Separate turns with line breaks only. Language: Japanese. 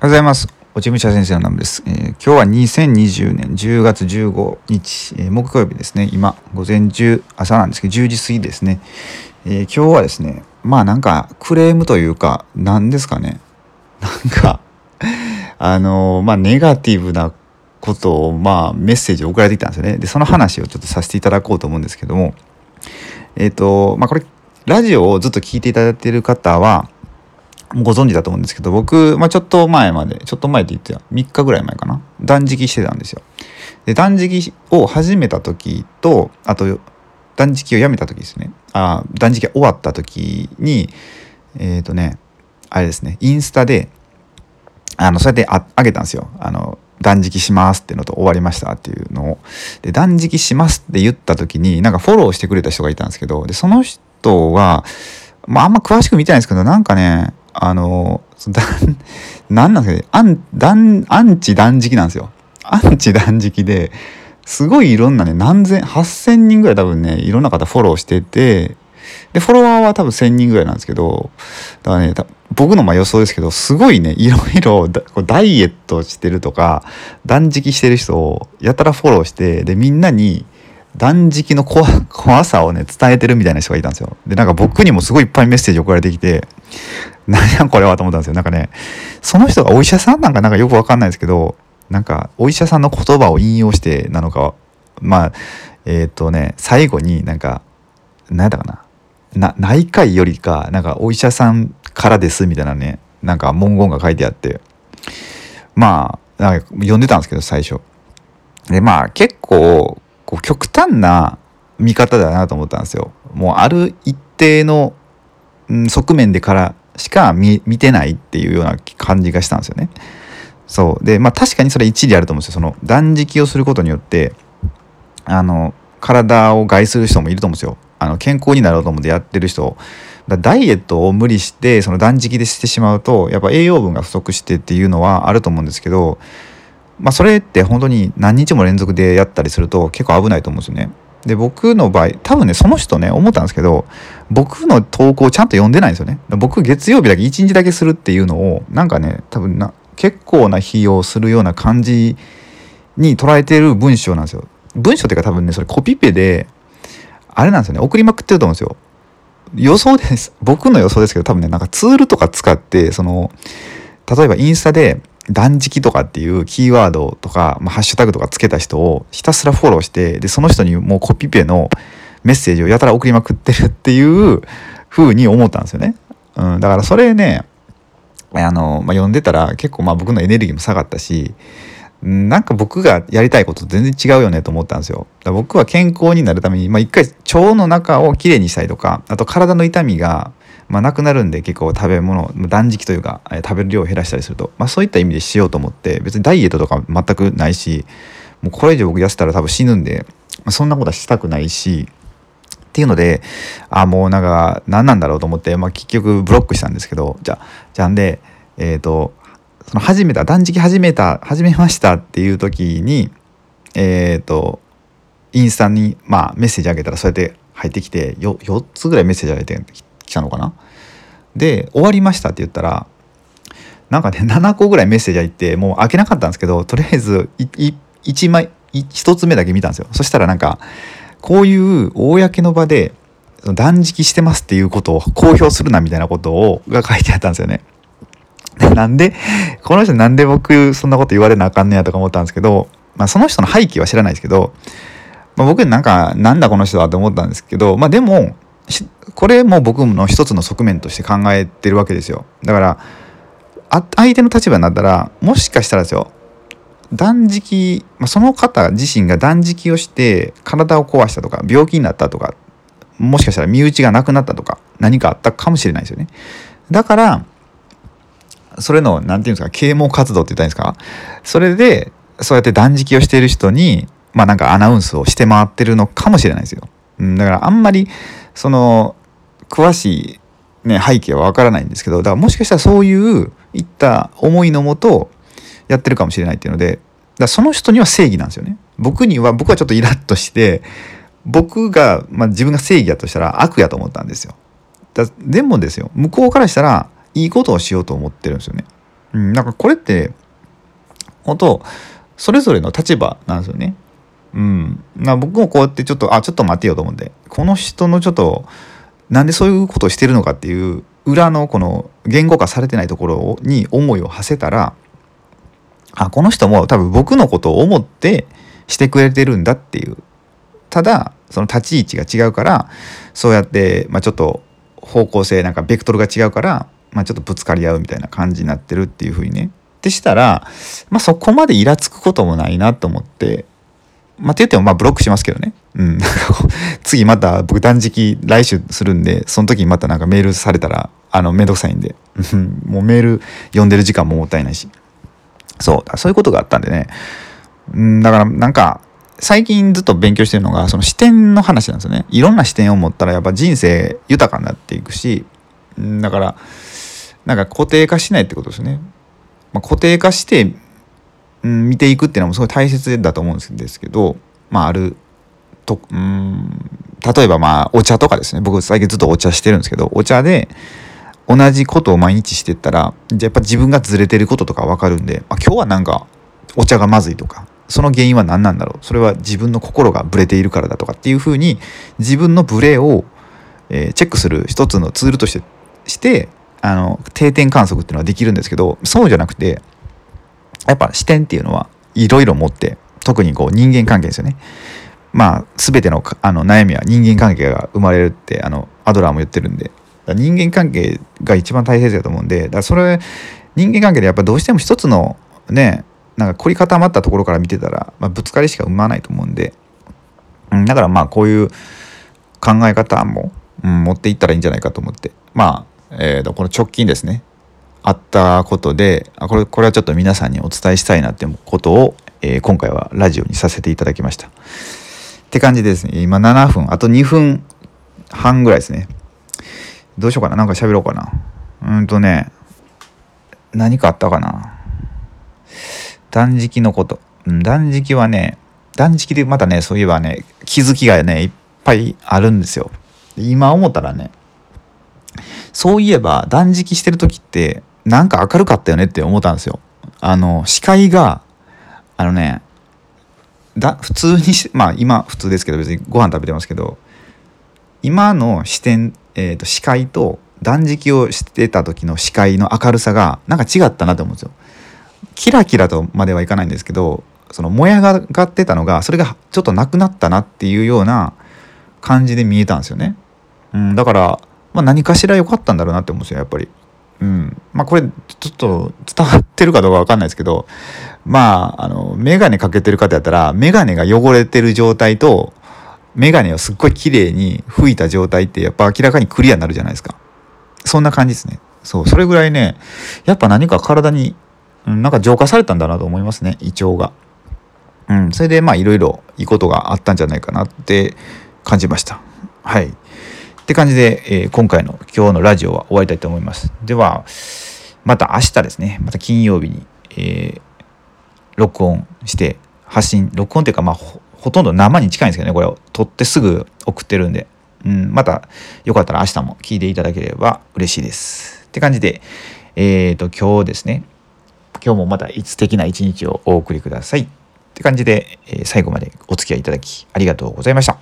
おはようございます。落ち武者先生のナムです、えー、今日は2020年10月15日、えー、木曜日ですね。今、午前中、朝なんですけど、10時過ぎですね。えー、今日はですね、まあなんかクレームというか、何ですかね。なんかあのまあネガティブなことを、まあメッセージを送られてきたんですよね。で、その話をちょっとさせていただこうと思うんですけども、えっ、と、まあこれ、ラジオをずっと聞いていただいている方は、ご存知だと思うんですけど、僕、まあ、ちょっと前まで、ちょっと前って言ってた3日ぐらい前かな？断食してたんですよ。で、断食を始めた時と、あと、断食をやめた時ですね。あ、断食が終わった時に、えっ、ー、とね、あれですね、インスタで、あの、そうやってあげたんですよ。あの、断食しますっていうのと終わりましたっていうのを。で、断食しますって言った時に、なんかフォローしてくれた人がいたんですけど、で、その人は、まあ、あんま詳しく見てないんですけど、なんかね、あの、だ なんなんすかね、アン、ン、アンチ断食なんですよ。アンチ断食で、すごいいろんなね、何千、8000人ぐらい多分ね、いろんな方フォローしてて、で、フォロワーは多分1000人ぐらいなんですけど、だからね、僕のまあ予想ですけど、すごいね、いろいろダイエットしてるとか、断食してる人をやたらフォローして、で、みんなに、断食の 怖さをね、伝えてるみたいな人がいたんですよ。で、なんか僕にもすごいいっぱいメッセージ送られてきて、何やこれはと思ったんですよ。なんかね、その人がお医者さんなんかなんかよくわかんないですけど、なんかお医者さんの言葉を引用してなのか、まあ、えっ、ー、とね、最後になんか、何やったかな。内科医よりか、なんかお医者さんからですみたいなね、なんか文言が書いてあって、まあ、なんか読んでたんですけど、最初。で、まあ結構、こう極端な見方だなと思ったんですよ。もうある一定の、側面でからしか見てないっていうような感じがしたんですよね。そうでまあ確かにそれ一理あると思うんですよ。その断食をすることによってあの体を害する人もいると思うんですよ。あの健康になろうと思ってやってる人だダイエットを無理してその断食でしてしまうとやっぱ栄養分が不足してっていうのはあると思うんですけどまあ、それって本当に何日も連続でやったりすると結構危ないと思うんですよね。で僕の場合多分ねその人ね思ったんですけど僕の投稿ちゃんと読んでないんですよね。僕月曜日だけ1日だけするっていうのをなんかね多分な結構な費用するような感じに捉えてる文章なんですよ。文章っていうか多分ねそれコピペであれなんですよね送りまくってると思うんですよ。予想です僕の予想ですけど多分ねなんかツールとか使ってその例えばインスタで断食とかっていうキーワードとか、まあ、ハッシュタグとかつけた人をひたすらフォローしてでその人にもうコピペのメッセージをやたら送りまくってるっていう風に思ったんですよね。うん、だからそれねあの、まあ、読んでたら結構まあ僕のエネルギーも下がったしなんか僕がやりたいことと全然違うよねと思ったんですよ。僕は健康になるために、まあ、一回腸の中をきれいにしたりとかあと体の痛みがまあ、なくなるんで結構食べ物断食というか、食べる量を減らしたりすると、まあ、そういった意味でしようと思って別にダイエットとか全くないしもうこれ以上僕痩せたら多分死ぬんで、まあ、そんなことはしたくないしっていうのであもうなんか何なんだろうと思って、まあ、結局ブロックしたんですけどじゃあじゃあんでえっ、ー、とその始めた断食始めた始めましたっていう時にえっ、ー、とインスタにまあメッセージあげたらそうやって入ってきて 4, 4つぐらいメッセージあげて来たのかな？で終わりましたって言ったらなんかね7個ぐらいメッセージ入ってもう開けなかったんですけどとりあえず1枚1つ目だけ見たんですよそしたらなんかこういう公の場で断食してますっていうことを公表するなみたいなことをが書いてあったんですよね。なんでこの人なんで僕そんなこと言われなあかんねやとか思ったんですけど、まあ、その人の背景は知らないですけど、まあ、僕なんかなんだこの人はと思ったんですけどまあでもこれも僕の一つの側面として考えてるわけですよ。だから相手の立場になったらもしかしたらですよ断食、まあ、その方自身が断食をして体を壊したとか病気になったとかもしかしたら身内がなくなったとか何かあったかもしれないですよね。だからそれの何て言うんですか啓蒙活動って言ったらいいんですか？それでそうやって断食をしている人にまあなんかアナウンスをして回ってるのかもしれないですよ、うん、だからあんまりその詳しい、ね、背景はわからないんですけどだからもしかしたらそういういった思いのもとやってるかもしれないっていうのでだその人には正義なんですよね。僕には僕はちょっとイラッとして僕が、まあ、自分が正義やとしたら悪やと思ったんですよ。だでもですよ向こうからしたらいいことをしようと思ってるんですよね。うん、なんかこれって本当それぞれの立場なんですよね。うん、な僕もこうやってちょっとあちょっと待てよと思ってこの人のちょっとなんでそういうことをしてるのかっていう裏のこの言語化されてないところに思いを馳せたらあこの人も多分僕のことを思ってしてくれてるんだっていうただその立ち位置が違うからそうやって、まあ、ちょっと方向性なんかベクトルが違うから、まあ、ちょっとぶつかり合うみたいな感じになってるっていうふうにねってしたら、まあ、そこまでイラつくこともないなと思ってまあ、って言ってもまあブロックしますけどね。うん。次また僕断食来週するんで、その時にまたなんかメールされたら、あの、めんどくさいんで、もうメール読んでる時間ももったいないし。そう、そういうことがあったんでね。うん、だからなんか、最近ずっと勉強してるのが、その視点の話なんですよね。いろんな視点を持ったらやっぱ人生豊かになっていくし、だから、なんか固定化しないってことですね。まあ、固定化して、うん、見ていくっていうのもすごい大切だと思うんですけど、まあ、あると、うん、例えばまあ、お茶とかですね。僕最近ずっとお茶してるんですけど、お茶で、同じことを毎日してったら、じゃやっぱ自分がずれてることとかわかるんで、まあ、今日はなんかお茶がまずいとか、その原因は何なんだろうそれは自分の心がブレているからだとかっていうふうに自分のブレを、えー、チェックする一つのツールとしてしてあの定点観測っていうのはできるんですけどそうじゃなくてやっぱ視点っていうのはいろいろ持って特にこう人間関係ですよね。まあ全てのあの悩みは人間関係が生まれるってあのアドラーも言ってるんで。人間関係が一番大切だと思うんでだからそれ人間関係でやっぱどうしても一つのねなんか凝り固まったところから見てたら、まあ、ぶつかりしか生まないと思うんで、うん、だからまあこういう考え方も、うん、持っていったらいいんじゃないかと思って。まあ、えー、とこの直近ですね。あったことであこれこれはちょっと皆さんにお伝えしたいなってことを、えー、今回はラジオにさせていただきました。って感じでですね。今7分あと2分半ぐらいですね。どうしようかな。なんか喋ろうかな。うんとね何かあったかな。断食のこと、うん、断食はね断食でまたねそういえばね気づきがねいっぱいあるんですよ。今思ったらねそういえば断食してる時ってなんか明るかったよねって思ったんですよあの視界があのねだ普通にまあ今普通ですけど別にご飯食べてますけど今の視点えーと、視界と断食をしてた時の視界の明るさがなんか違ったなと思うんですよ。キラキラとまではいかないんですけどその燃え上がってたのがそれがちょっとなくなったなっていうような感じで見えたんですよね。うん、だから、まあ、何かしら良かったんだろうなって思うんですよやっぱり。うん、まあこれちょっと伝わってるかどうか分かんないですけどまああの眼鏡かけてる方やったら眼鏡が汚れてる状態とメガネをすっごい綺麗に吹いた状態ってやっぱ明らかにクリアになるじゃないですか。そんな感じですね。そう、それぐらいね、やっぱ何か体に、なんか浄化されたんだなと思いますね、胃腸が。うん、それでまあいろいろいいことがあったんじゃないかなって感じました。はい。って感じで、えー、今回の今日のラジオは終わりたいと思います。では、また明日ですね、また金曜日に、えー、録音して発信、録音というかまあほとんど生に近いんですけどねこれを撮ってすぐ送ってるんで、うん、またよかったら明日も聞いていただければ嬉しいです。って感じで、えっ、ー、と今日ですね今日もまた素敵な一日をお送りください。って感じで、えー、最後までお付き合いいただきありがとうございました。